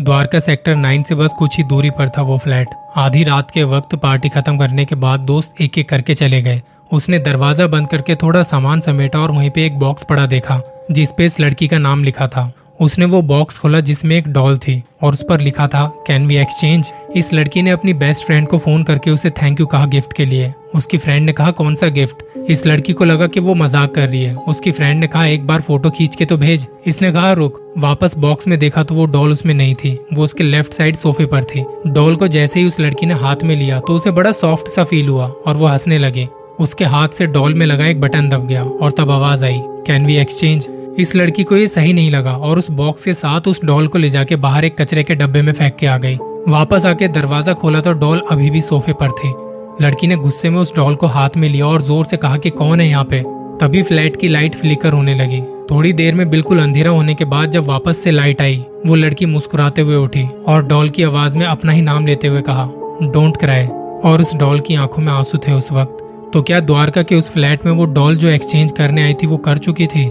Dwarka sector nine से बस कुछ ही दूरी पर था वो फ्लैट। आधी रात के वक्त पार्टी खत्म करने के बाद दोस्त एक एक करके चले गए। उसने दरवाज़ा बंद करके थोड़ा सामान समेटा और वहीं पे एक बॉक्स पड़ा देखा जिसपे इस लड़की का नाम लिखा था। उसने वो बॉक्स खोला जिसमें एक डॉल थी और उस पर लिखा था कैन वी एक्सचेंज इस लड़की ने अपनी बेस्ट फ्रेंड को फ़ोन करके उसे थैंक यू कहा गिफ्ट के लिए। उसकी फ्रेंड ने कहा, कौन सा गिफ्ट इस लड़की को लगा कि वो मज़ाक कर रही है। उसकी फ्रेंड ने कहा, एक बार फ़ोटो खींच के तो भेज। इसने कहा, रुक। वापस बॉक्स में देखा तो वो डॉल उसमें नहीं थी। वो उसके लेफ़्ट साइड सोफे पर थी। डॉल को जैसे ही उस लड़की ने हाथ में लिया तो उसे बड़ा सॉफ्ट सा फील हुआ और वो हंसने लगे। उसके हाथ से डॉल में लगा एक बटन दब गया और तब आवाज़ आई कैन वी एक्सचेंज इस लड़की को ये सही नहीं लगा और उस बॉक्स के साथ उस डॉल को ले जाके बाहर एक कचरे के डब्बे में फेंक के आ गई। वापस आके दरवाज़ा खोला तो डॉल अभी भी सोफे पर थे। लड़की ने गुस्से में उस डॉल को हाथ में लिया और ज़ोर से कहा कि कौन है यहाँ पे? तभी फ्लैट की लाइट फ्लिकर होने लगी। थोड़ी देर में बिल्कुल अंधेरा होने के बाद जब वापस से लाइट आई, वो लड़की मुस्कुराते हुए उठी और डॉल की आवाज़ में अपना ही नाम लेते हुए कहा डोंट क्राई और उस डॉल की आँखों में आँसू थे उस वक्त। तो क्या द्वारका के उस फ्लैट में वो डॉल जो एक्सचेंज करने आई थी वो कर चुकी थी?